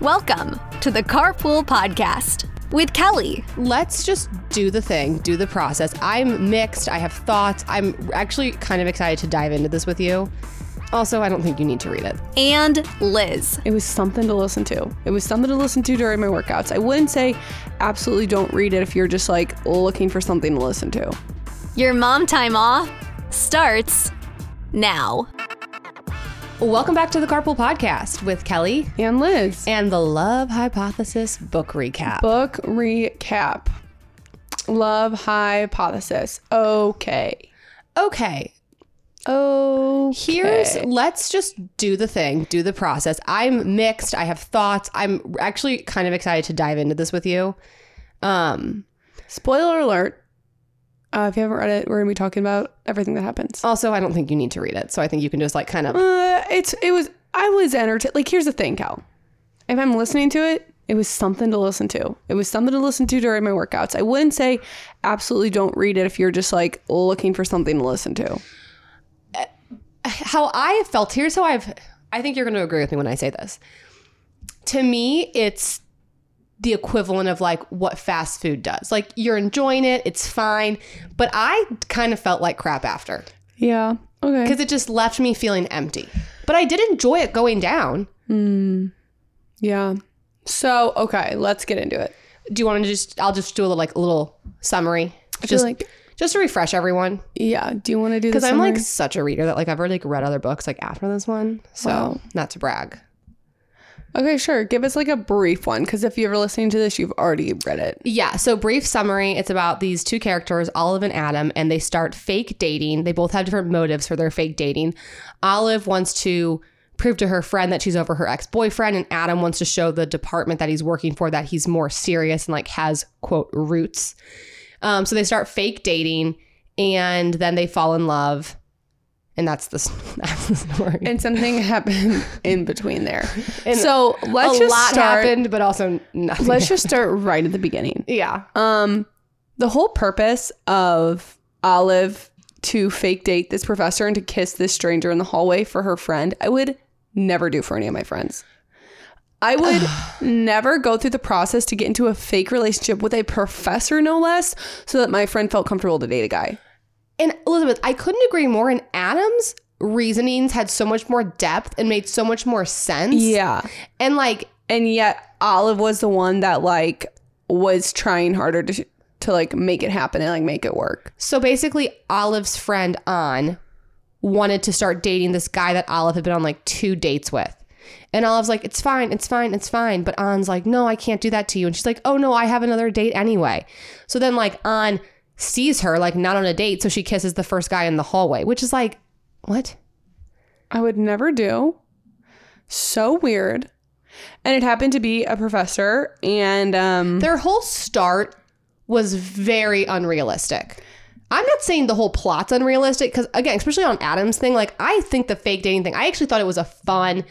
Welcome to the Carpool Podcast with Kelly. let's just do the thing, do the process. I'm mixed. I have thoughts. I'm actually kind of excited to dive into this with you. Also, I don't think you need to read it. And Lizz. It was something to listen to. It was something to listen to during my workouts. I wouldn't say absolutely don't read it if you're just like looking for something to listen to. Your mom time off starts now. Welcome back to the Carpool Podcast with Kelly And Lizz, and the Love Hypothesis book recap. book recap. Love hypothesis. Okay. Okay, Oh, here's let's just do the thing, do the process. I'm mixed. I have thoughts. I'm actually kind of excited to dive into this with you. Um, spoiler alert. Uh, if you haven't read it, we're gonna be talking about everything that happens. also, I don't think you need to read it, so I think you can just like kind of Uh, it's it was I was entertained. Like here's the thing, Cal. If I'm listening to it, it was something to listen to. It was something to listen to during my workouts. I wouldn't say absolutely don't read it if you're just like looking for something to listen to. how I felt. Here's how I've. I think you're going to agree with me when I say this. To me, it's the equivalent of like what fast food does. Like you're enjoying it, it's fine, but I kind of felt like crap after Yeah. Okay. because it just left me feeling empty. But I did enjoy it going down. Hmm, yeah. So okay, let's get into it. Do you want to just? I'll just do a little like a little summary, I just like just to refresh everyone. yeah. Do you want to do Because? I'm like such a reader that like I've already like read other books like after this one. So Wow. not to brag. Okay, sure. Give us like a brief one because if you're listening to this, you've already read it. Yeah, so brief summary. It's about these two characters, Olive and Adam, and they start fake dating. They both have different motives for their fake dating. Olive wants to prove to her friend that she's over her ex-boyfriend and Adam wants to show the department that he's working for that he's more serious and like has quote roots. Um, so they start fake dating and then they fall in love. And that's the, that's the story. And something happened in between there. And so let's a just lot start. happened, but also nothing. Let's just start right at the beginning. yeah. Um, the whole purpose of Olive to fake date this professor and to kiss this stranger in the hallway for her friend, I would never do for any of my friends. I would never go through the process to get into a fake relationship with a professor, no less, so that my friend felt comfortable to date a guy. And Elizabeth, I couldn't agree more. And Adam's reasonings had so much more depth and made so much more sense. Yeah. And like, And yet Olive was the one that like was trying harder to to like make it happen and like make it work. so basically, Olive's friend Anh wanted to start dating this guy that Olive had been on like two dates with. And Olive's like, it's fine, it's fine, it's fine. But Anh's like, no, I can't do that to you. And she's like, oh no, I have another date anyway. So then like Anh sees her like not on a date, so she kisses the first guy in the hallway, which is like, what? I would never do. So weird. And it happened to be a professor and um Their whole start was very unrealistic. I'm not saying the whole plot's unrealistic because again, especially on Adam's thing, like I think the fake dating thing, I actually thought it was a fun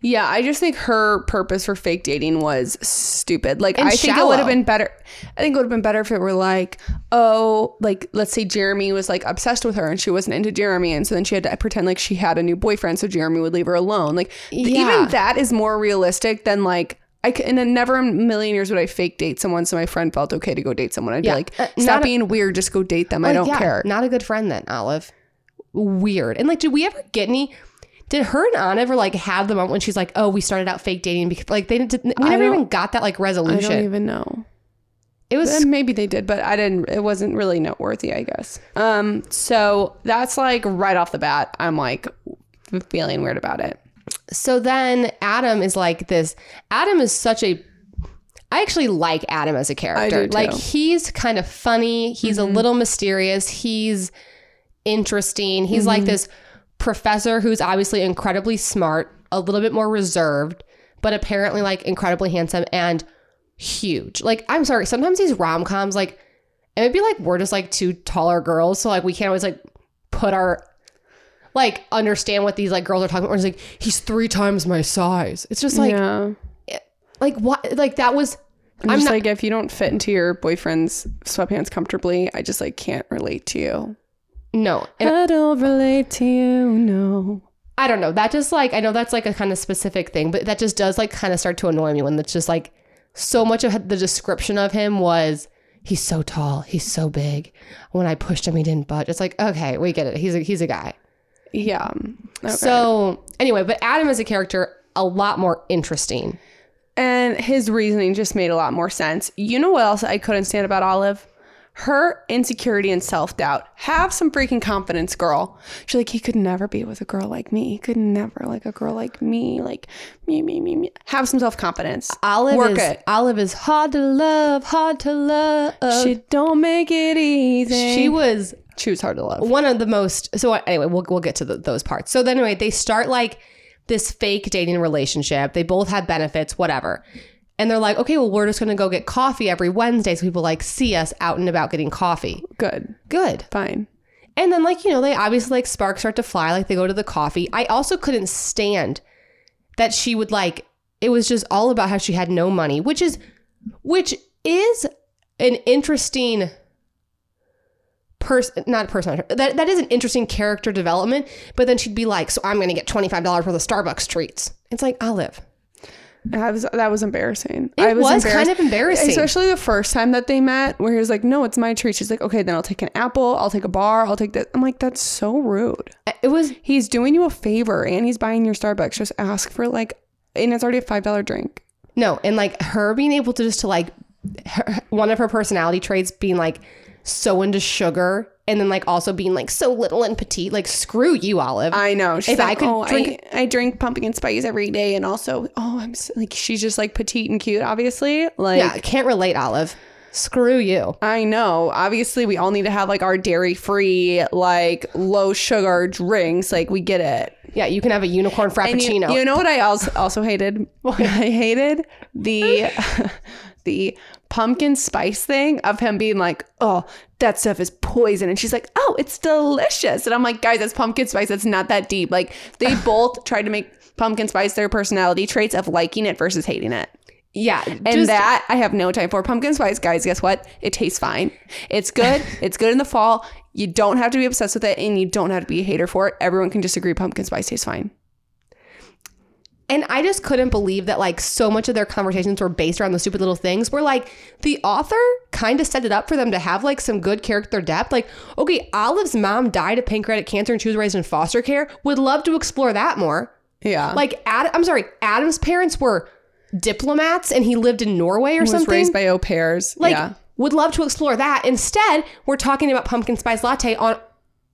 yeah, I just think her purpose for fake dating was stupid. Like And I think it would have been better I think it would have been better if it were like, oh, like let's say Jeremy was like obsessed with her and she wasn't into Jeremy and so then she had to pretend like she had a new boyfriend so Jeremy would leave her alone. Like Yeah. even that is more realistic than like I c- in a never in a million years would I fake date someone so my friend felt okay to go date someone. I'd Yeah. be like, Uh, stop not a- being weird, just go date them. I don't yeah, care. Not a good friend then, Olive. Weird. And like, did we ever get any? Did her and Anna ever like have the moment when she's like, "Oh, we started out fake dating because like they didn't." We I never even got that like resolution. I don't even know. it was maybe they did, but I didn't. It wasn't really noteworthy, I guess. Um, so that's like right off the bat, I'm like feeling weird about it. so then Adam is like this. Adam is such a. I actually like Adam as a character. do, too. Like he's kind of funny. He's a little mysterious. He's interesting. He's like this professor who's obviously incredibly smart. a little bit more reserved, but apparently like incredibly handsome and huge. Like, I'm sorry, sometimes these rom coms, like, it would be like we're just like two taller girls. So like we can't always like put our like understand what these like girls are talking about. We're just like, he's three times my size. It's just like yeah. like what like that was I'm, I'm just not- like if you don't fit into your boyfriend's sweatpants comfortably, I just like can't relate to you. No. And I don't relate to you, no. I don't know. That just like I know that's like a kind of specific thing, but that just does like kind of start to annoy me when it's just like so much of the description of him was he's so tall, he's so big. When I pushed him, he didn't budge. It's like okay, we get it. He's a he's a guy. Yeah. Okay. So anyway, but Adam is a character a lot more interesting. and his reasoning just made a lot more sense. You know what else I couldn't stand about Olive? Her insecurity and self doubt. Have some freaking confidence, girl. She's like, he could never be with a girl like me. He could never like a girl like me. Like me, me, me, me. Have some self confidence. Olive Work is it. Olive is hard to love, hard to love. She don't make it easy. she was she was hard to love. one of the most so anyway we'll, we'll get to the, those parts so then anyway they start like this fake dating relationship they both have benefits whatever and they're like okay well we're just going to go get coffee every wednesday. So people like see us out and about getting coffee. Good. good. Fine. and then like you know they obviously like sparks start to fly. Like they go to the coffee. I also couldn't stand that she would like it was just all about how she had no money which is which is an interesting person not a person that, that is an interesting character development but then she'd be like so i'm gonna get $25 worth of starbucks treats. It's like olive That was that was embarrassing. It I was kind of embarrassing. especially the first time that they met, where he was like, "No, it's my treat." She's like, "Okay, then I'll take an apple. I'll take a bar. I'll take that." I'm like, "That's so rude." it was He's doing you a favor and he's buying your Starbucks. Just ask for like, and it's already a five dollar drink. No, and like her being able to just to like her, one of her personality traits being like so into sugar and then like also being like so little and petite. Like screw you, Olive. I know. She's If I like, could oh, drink- I, I drink pumpkin spice every day, and also, oh, I'm so, like, she's just like petite and cute. Obviously, like, yeah, can't relate, Olive. Screw you. I know. Obviously, we all need to have like our dairy free, like low sugar drinks. Like, we get it. Yeah, you can have a unicorn And you, frappuccino. you know what I also also hated? I hated the the pumpkin spice thing of him being like, "Oh, that stuff is poison," and she's like, "Oh, it's delicious," and I'm like, "Guys, that's pumpkin spice. That's not that deep." Like they both tried to make pumpkin spice their personality traits of liking it versus hating it. yeah, And just- that I have no time for. Pumpkin spice, guys, guess what? It tastes fine. It's good. it's good in the fall. You don't have to be obsessed with it and you don't have to be a hater for it. Everyone can disagree. pumpkin spice tastes fine. And I just couldn't believe that like so much of their conversations were based around the stupid little things where like the author kind of set it up for them to have like some good character depth. Like, okay, Olive's mom died of pancreatic cancer and she was raised in foster care. Would love to explore that more. Yeah. Like Ad- I'm sorry, Adam's parents were diplomats and he lived in Norway or was something. raised by au pairs. like yeah. would love to explore that. Instead, we're talking about pumpkin spice latte on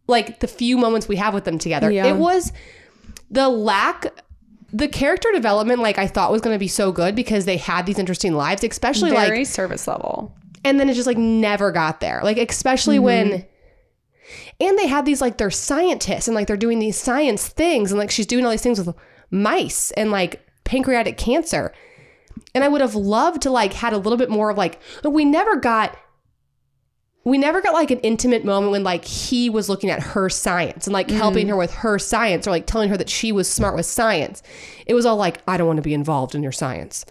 like the few moments we have with them together. Yeah. It was the lack the character development like I thought was going to be so good because they had these interesting lives, especially like Very like service level. and then it just like never got there. Like especially when mm-hmm. and they had these like they're scientists and like they're doing these science things and like she's doing all these things with mice and like pancreatic cancer. And I would have loved to like had a little bit more of like we never got we never got like an intimate moment when like he was looking at her science and like helping her with her science or like telling her that she was smart with science. It was all like I don't want to be involved in your science.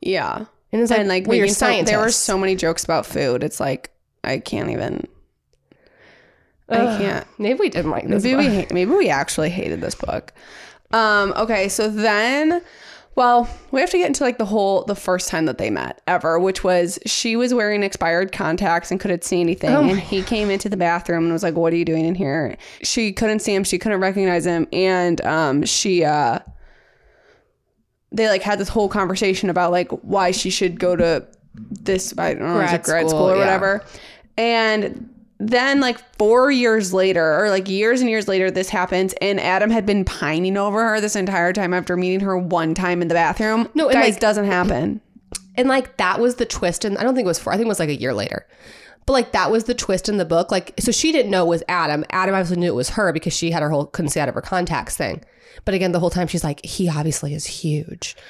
Yeah. And it's like, and like well, you're making so, there were so many jokes about food. It's like I can't even I can't. Maybe we didn't like this. Maybe book. we maybe we actually hated this book. Um, okay, so then well, we have to get into like the whole the first time that they met ever, which was she was wearing expired contacts and couldn't see anything. Oh and he came into the bathroom and was like, What are you doing in here? She couldn't see him, she couldn't recognize him, and um she uh they like had this whole conversation about like why she should go to this I don't know, grad, Grad school, school, or yeah. whatever. And then like four years later, or like years and years later, this happens, and Adam had been pining over her this entire time after meeting her one time in the bathroom. No, it like- doesn't happen. And like that was the twist, and I don't think it was four. I think it was like a year later. But like that was the twist in the book. Like so she didn't know it was Adam. Adam obviously knew it was her because she had her whole couldn't see out of her contacts thing. But again, the whole time she's like, he obviously is huge.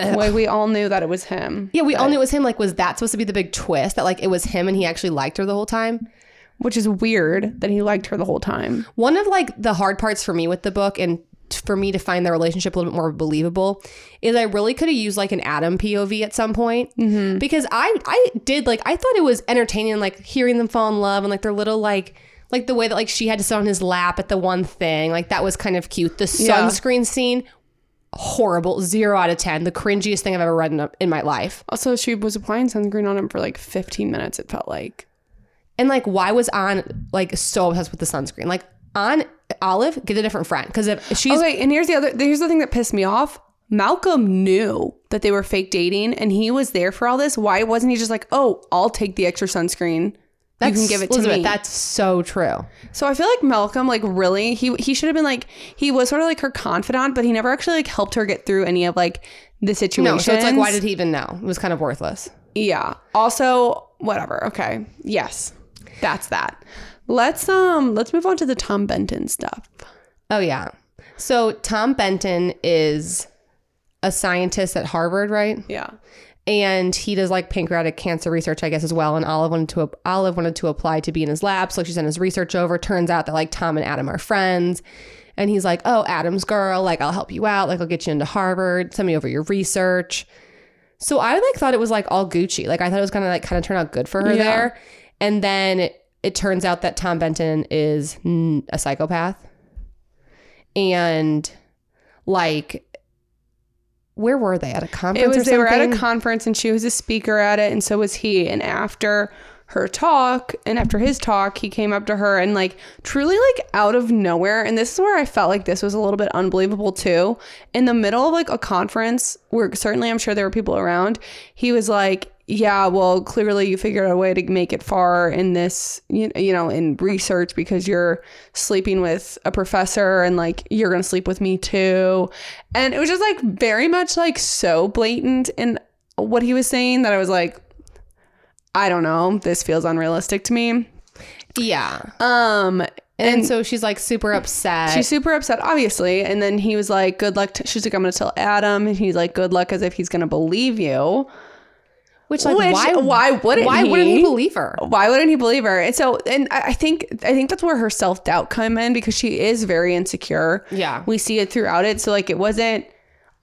Like we all knew that it was him. Yeah, we all knew it was him. Like, was that supposed to be the big twist that like it was him and he actually liked her the whole time? Which is weird that he liked her the whole time. One of like the hard parts for me with the book and for me to find their relationship a little bit more believable is I really could have used like an Adam POV at some point mm-hmm. because I I did like I thought it was entertaining like hearing them fall in love and like their little like like the way that like she had to sit on his lap at the one thing like that was kind of cute. The Yeah. sunscreen scene horrible zero out of ten the cringiest thing I've ever read in, in my life. Also, she was applying sunscreen on him for like 15 minutes, it felt like. And like, why was Anh like so obsessed with the sunscreen? Like on Olive, get a different friend because if she's okay, and here's the other here's the thing that pissed me off. Malcolm knew that they were fake dating and he was there for all this. Why wasn't he just like, oh, I'll take the extra sunscreen. you can give it to Elizabeth, me. That's so true. So I feel like Malcolm, like really, he he should have been like he was sort of like her confidant, but he never actually like helped her get through any of like the situation. No, so it's like, why did he even know? It was kind of worthless. Yeah. Also, whatever. Okay. Yes. That's that. Let's um let's move on to the Tom Benton stuff. Oh yeah. So Tom Benton is a scientist at Harvard, right? Yeah. And he does like pancreatic cancer research, I guess, as well. And Olive wanted to Olive wanted to apply to be in his lab, so she sent his research over. Turns out that like Tom and Adam are friends, and he's like, "Oh, Adam's girl, like I'll help you out, like I'll get you into Harvard. Send me over your research." So I like thought it was like all Gucci. Like I thought it was gonna like kind of turn out good for her Yeah. there. And then it, turns out that Tom Benton is a psychopath, and like. Where were they at a conference? It was they were at a conference and she was a speaker at it and so was he. And after her talk and after his talk, he came up to her and like truly like out of nowhere. And this is where I felt like this was a little bit unbelievable too. In the middle of like a conference where certainly I'm sure there were people around, he was like, yeah, well, clearly you figured out a way to make it far in this, you you know, in research because you're sleeping with a professor and like you're going to sleep with me too. And it was just like very much like so blatant in what he was saying that I was like, I don't know, this feels unrealistic to me. Yeah. Um, And, so she's like super upset. She's super upset, obviously. And then he was like, good luck. To, she's like, I'm going to tell Adam. And he's like, good luck as if he's going to believe you. Which like Which, why why wouldn't why he? wouldn't he believe her? Why wouldn't he believe her? And so, and I I think, I think that's where her self doubt come in because she is very insecure. Yeah. We see it throughout it. So like, it wasn't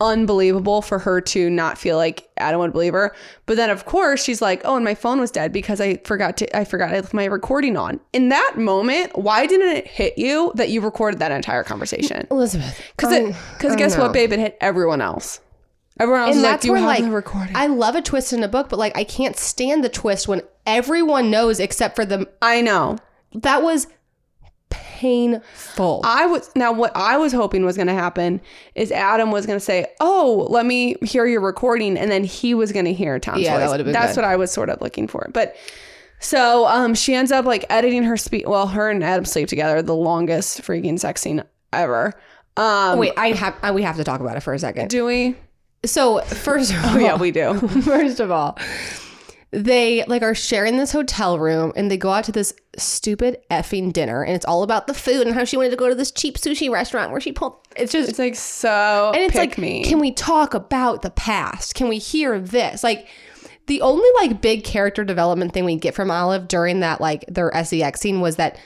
unbelievable for her to not feel like Adam would believe her. But then of course she's like, "Oh, and my phone was dead because I forgot to I forgot I left my recording on." In that moment, why didn't it hit you that you recorded that entire conversation? Elizabeth. Because it because guess what, babe? It hit everyone else. Everyone else And is like, that's "You where have like the recording." I love a twist in a book, but like I can't stand the twist when everyone knows except for the I know. that was painful. I was now what I was hoping was going to happen is Adam was going to say, "Oh, let me hear your recording," and then he was going to hear Tom's Yeah, that voice. would've been That's good. what I was sort of looking for. But so um, she ends up like editing her speech. Well, her and Adam sleep together, the longest freaking sex scene ever. Um, Wait, I have I, we have to talk about it for a second. do we? So first of all, Oh yeah, we do. First of all, they like are sharing this hotel room and they go out to this stupid effing dinner and it's all about the food and how she wanted to go to this cheap sushi restaurant where she pulled it's just It's like so. and it's like me. can we talk about the past? Can we hear this? Like the only like big character development thing we get from Olive during that like their sex scene was that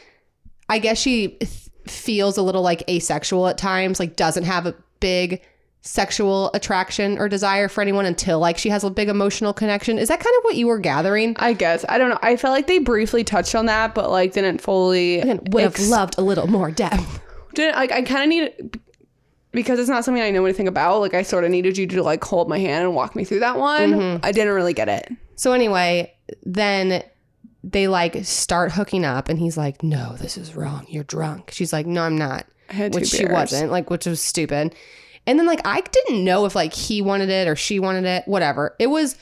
I guess she th- feels a little like asexual at times, like doesn't have a big sexual attraction or desire for anyone until like she has a big emotional connection. Is that kind of what you were gathering? I guess I don't know. I felt like they briefly touched on that, but like didn't fully. Would have ex- loved a little more depth. didn't like I kind of need because it's not something I know anything about. Like I sort of needed you to like hold my hand and walk me through that one. Mm-hmm. I didn't really get it. So anyway, then they like start hooking up and he's like, "No, this is wrong. You're drunk." She's like, "No, I'm not." I had two Which she wasn't, like which was stupid. And then like I didn't know if like he wanted it or she wanted it, whatever. It was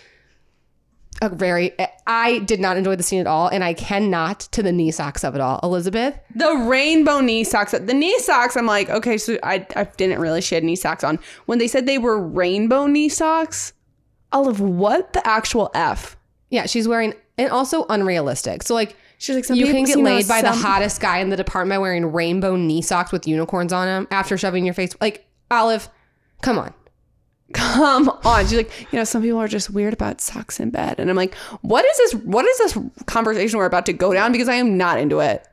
a very I did not enjoy the scene at all and I cannot to the knee socks of it all. Elizabeth, The rainbow knee socks. The knee socks. I'm like, okay, so I I didn't really she had knee socks on when they said they were rainbow knee socks. Olive, what the actual f? Yeah, she's wearing and also unrealistic. So like She's like, you can get laid by the hottest guy in the department by wearing rainbow knee socks with unicorns on them after shoving your face. Like Olive, come on. come on. She's like, you know, some people are just weird about socks in bed. And I'm like, what is this? What is this conversation we're about to go down? Because I am not into it.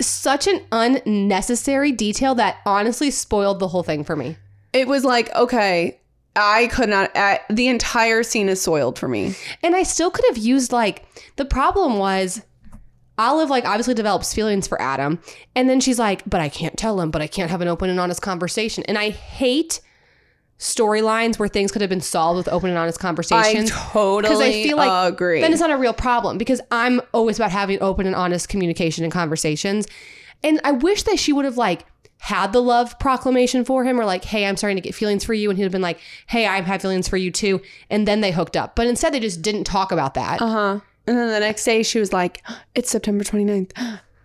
Such an unnecessary detail that honestly spoiled the whole thing for me. It was like, okay, I could not, I, the entire scene is soiled for me. And I still could have used like the problem was Olive like obviously develops feelings for Adam, and then she's like, "But I can't tell him. But I can't have an open and honest conversation." And I hate storylines where things could have been solved with open and honest conversations. totally because I feel like agree. Then it's not a real problem because I'm always about having open and honest communication and conversations. And I wish that she would have like had the love proclamation for him or like, hey, I'm starting to get feelings for you. And he'd have been like, hey, I have feelings for you too. And then they hooked up. But instead they just didn't talk about that. Uh huh. And then the next day she was like, it's September 29th.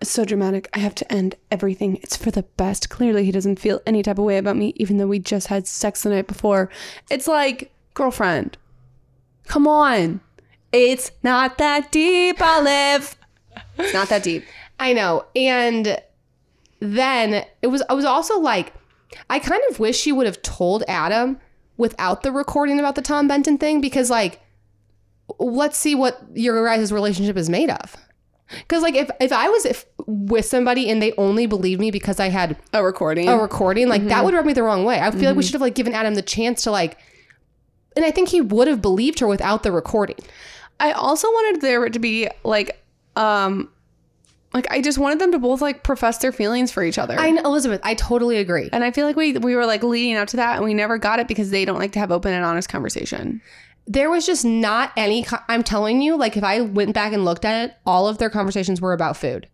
It's so dramatic. I have to end everything. It's for the best. Clearly, he doesn't feel any type of way about me, even though we just had sex the night before. It's like, girlfriend, come on. It's not that deep, Olive. It's not that deep. I know. And then it was I was also like I kind of wish she would have told Adam without the recording about the Tom Benton thing because like let's see what your guys' relationship is made of. Cuz like if if I was if with somebody and they only believed me because I had A recording. a recording, like that would rub me the wrong way. I feel like we should have like given Adam the chance to like and I think he would have believed her without the recording. I also wanted there to be like, um, like I just wanted them to both like profess their feelings for each other. I know, Elizabeth, I totally agree. and I feel like we we were like leading up to that, and we never got it because they don't like to have open and honest conversation. There was just not any co- i'm telling you like if i went back and looked at it all of their conversations were about food.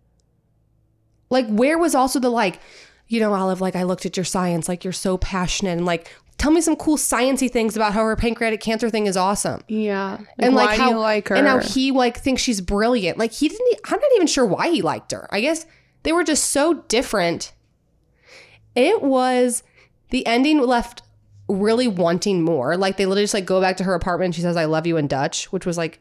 Like where was also the like you know olive like i looked at your science like you're so passionate and like tell me some cool sciencey things about how her pancreatic cancer thing is awesome. Yeah, and why like how you like her? and how he like thinks she's brilliant. Like he didn't I'm not even sure why he liked her. I guess they were just so different. It was the ending left really wanting more like they literally just like go back to her apartment and she says i love you in dutch which was like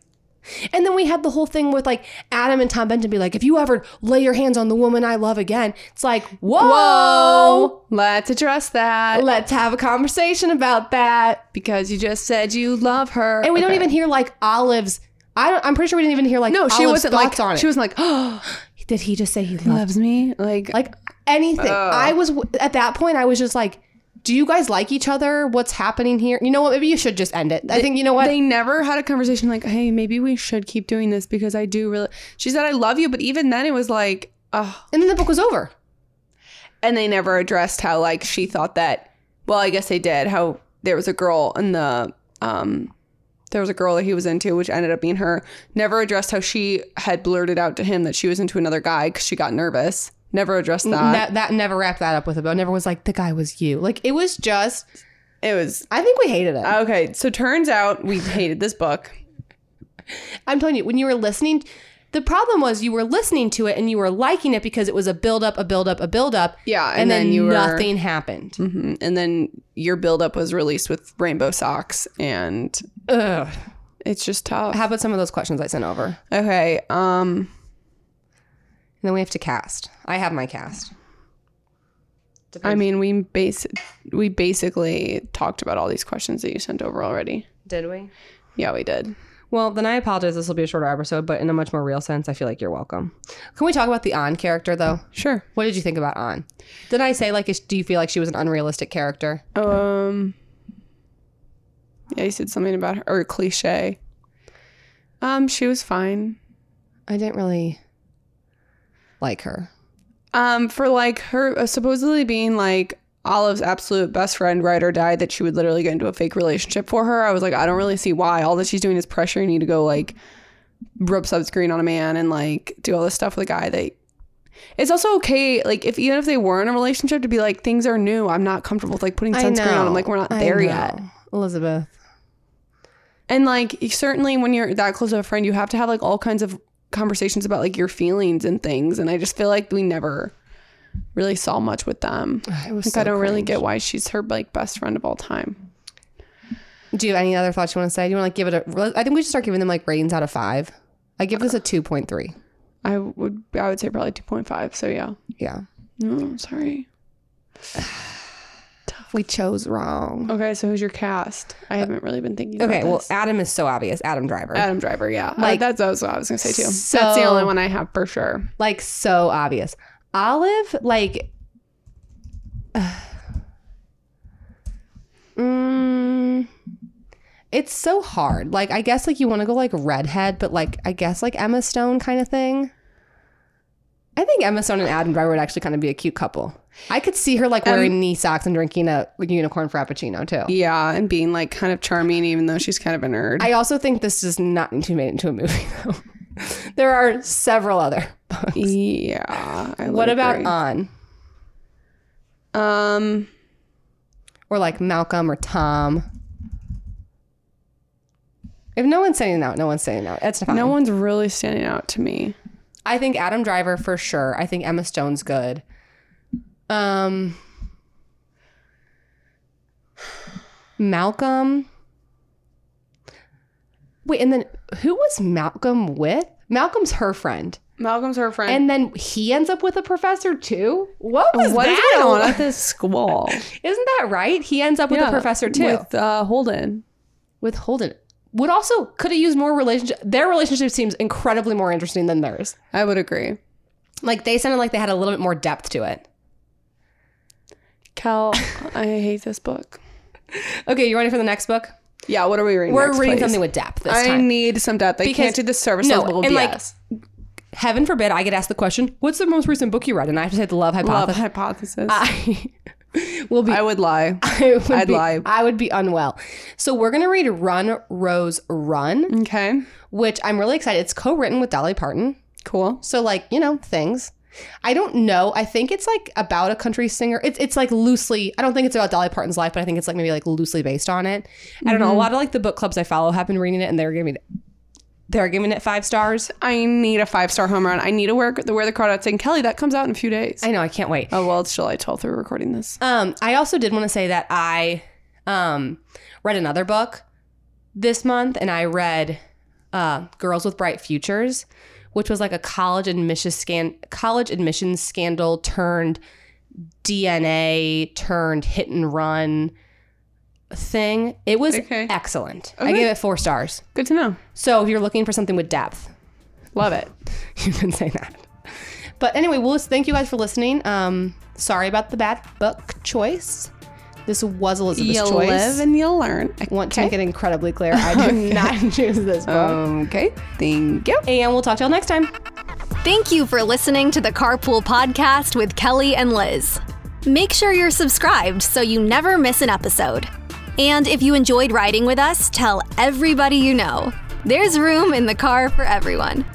and then we had the whole thing with like adam and tom benton be like if you ever lay your hands on the woman i love again it's like whoa, Whoa, let's address that let's have a conversation about that because you just said you love her, and we don't even hear like olive's I don't, I'm pretty sure we didn't even hear like No, she Olive's wasn't like. on it. She was like, oh, Did he just say he he loves me. Like, like anything? Oh. I was at that point. I was just like, "Do you guys like each other? What's happening here?" You know what? Maybe you should just end it. I think you know what. They never had a conversation like, hey, maybe we should keep doing this because I do really. She said, I love you. But even then, it was like, oh. and then the book was over. And they never addressed how, like, she thought that, well, I guess they did, how there was a girl in the, um, there was a girl that he was into, which ended up being her. Never addressed how she had blurted out to him that she was into another guy because she got nervous. Never addressed that. that that never wrapped that up with a bow. Never was like the guy was you. Like it was just. it was. I think we hated it. Okay, so turns out we hated this book. I'm telling you, when you were listening, the problem was you were listening to it and you were liking it because it was a build up, a build up, a build up. Yeah, and, and then, then you were- nothing happened. Mhm. And then your build up was released with rainbow socks, and Ugh. it's just tough. How about some of those questions I sent over? Okay, um, then we have to cast. I have my cast. I mean, we base we basically talked about all these questions that you sent over already. Did we? Yeah, we did. Well, then I apologize. This will be a shorter episode, but in a much more real sense, I feel like you're welcome. Can we talk about the Anh character, though? Sure. What did you think about Anh? Did I say, like, do you feel like she was an unrealistic character? Um. Yeah, you said something about her or cliche. Um, she was fine. I didn't really like her. Um, for like her uh, supposedly being like Olive's absolute best friend, ride or die, that she would literally get into a fake relationship for her. I was like, I don't really see why. All that she's doing is pressuring you to go like rub sunscreen on a man and like do all this stuff with a guy that. It's also okay, like if even if they were in a relationship, to be like things are new. I'm not comfortable with like putting sunscreen on. I'm like we're not there yet. Elizabeth. And like certainly when you're that close to a friend, you have to have like all kinds of conversations about like your feelings and things. And I just feel like we never really saw much with them. Was Like so I don't really get why she's her like best friend of all time. Do you have any other thoughts you want to say? Do you want to like give it a? I think we should start giving them like ratings out of five. I give this a 2.3. I would I would say probably 2.5. So yeah. Yeah. No, I'm sorry. We chose wrong. Okay, so who's your cast? I haven't really been thinking about it. Okay, well, this. Adam is so obvious. Adam Driver. Adam Driver, yeah. Like- Like that's, that's what I was gonna say too. So- that's the only one I have for sure. like so obvious. Olive, like, mm, it's so hard. Like, I guess like you want to go like redhead, but like I guess like Emma Stone kind of thing. I think Emma Stone and Adam Driver would actually kind of be a cute couple. I could see her like wearing knee socks and drinking a unicorn frappuccino too. Yeah, and being like kind of charming, even though she's kind of a nerd. I also think this does not need to be made into a movie though. there are several other books. yeah. I What about agree. Anh? um? or like Malcolm or Tom. If no one's saying out, no one's saying out. It's fine. No one's really standing out to me. I think Adam Driver for sure. I think Emma Stone's good. Um, Malcolm. Wait, and then who was Malcolm with? Malcolm's her friend, Malcolm's her friend. and then he ends up with a professor too. What was what is going on at this school? Isn't that right? He ends up with a professor too. With uh, Holden. with Holden would also could have used more relationship. Their relationship seems incredibly more interesting than theirs. I would agree. Like they sounded like they had a little bit more depth to it. Cal, I hate this book. Okay, you ready for the next book? Yeah, what are we reading? We're next, reading please? something with depth this time. I time. need some depth. I Because- can't do the service no, level and, like, BS. Heaven forbid I get asked the question, "What's the most recent book you read?" And I have to say the Love Love Hypothesis. hypothesis. I will be. I would lie. I would I'd be, lie. I would be unwell. So we're gonna read Run Rose Run, Okay, which I'm really excited. It's co-written with Dolly Parton. cool. So like, you know, things. I don't know. I think it's like about a country singer. It's it's like loosely. I don't think it's about Dolly Parton's life, but I think it's like maybe like loosely based on it. I don't know. A lot of like the book clubs I follow have been reading it, and they're giving it they're giving it five stars. I need a five star home run. I need to work the Where the Crawdads Sing. Kelly, that comes out in a few days. I know. I can't wait. oh well, it's July twelfth. We're recording this. Um, I also did want to say that I um read another book this month, and I read uh, "Girls with Bright Futures," which was like a college admissions scan college admissions scandal turned DNA turned hit and run thing. It was Okay. excellent. I gave it four stars. Good to know. So if you're looking for something with depth, Love it. you can say that. But anyway, well, thank you guys for listening. Um, sorry about the bad book choice. This was Elizabeth's You'll choice. live and you'll learn. I want to make it incredibly clear, I did not choose this book. Okay. Thank you. and we'll talk to y'all next time. Thank you for listening to the Carpool Podcast with Kelly and Lizz. Make sure you're subscribed so you never miss an episode. And if you enjoyed riding with us, tell everybody you know. There's room in the car for everyone.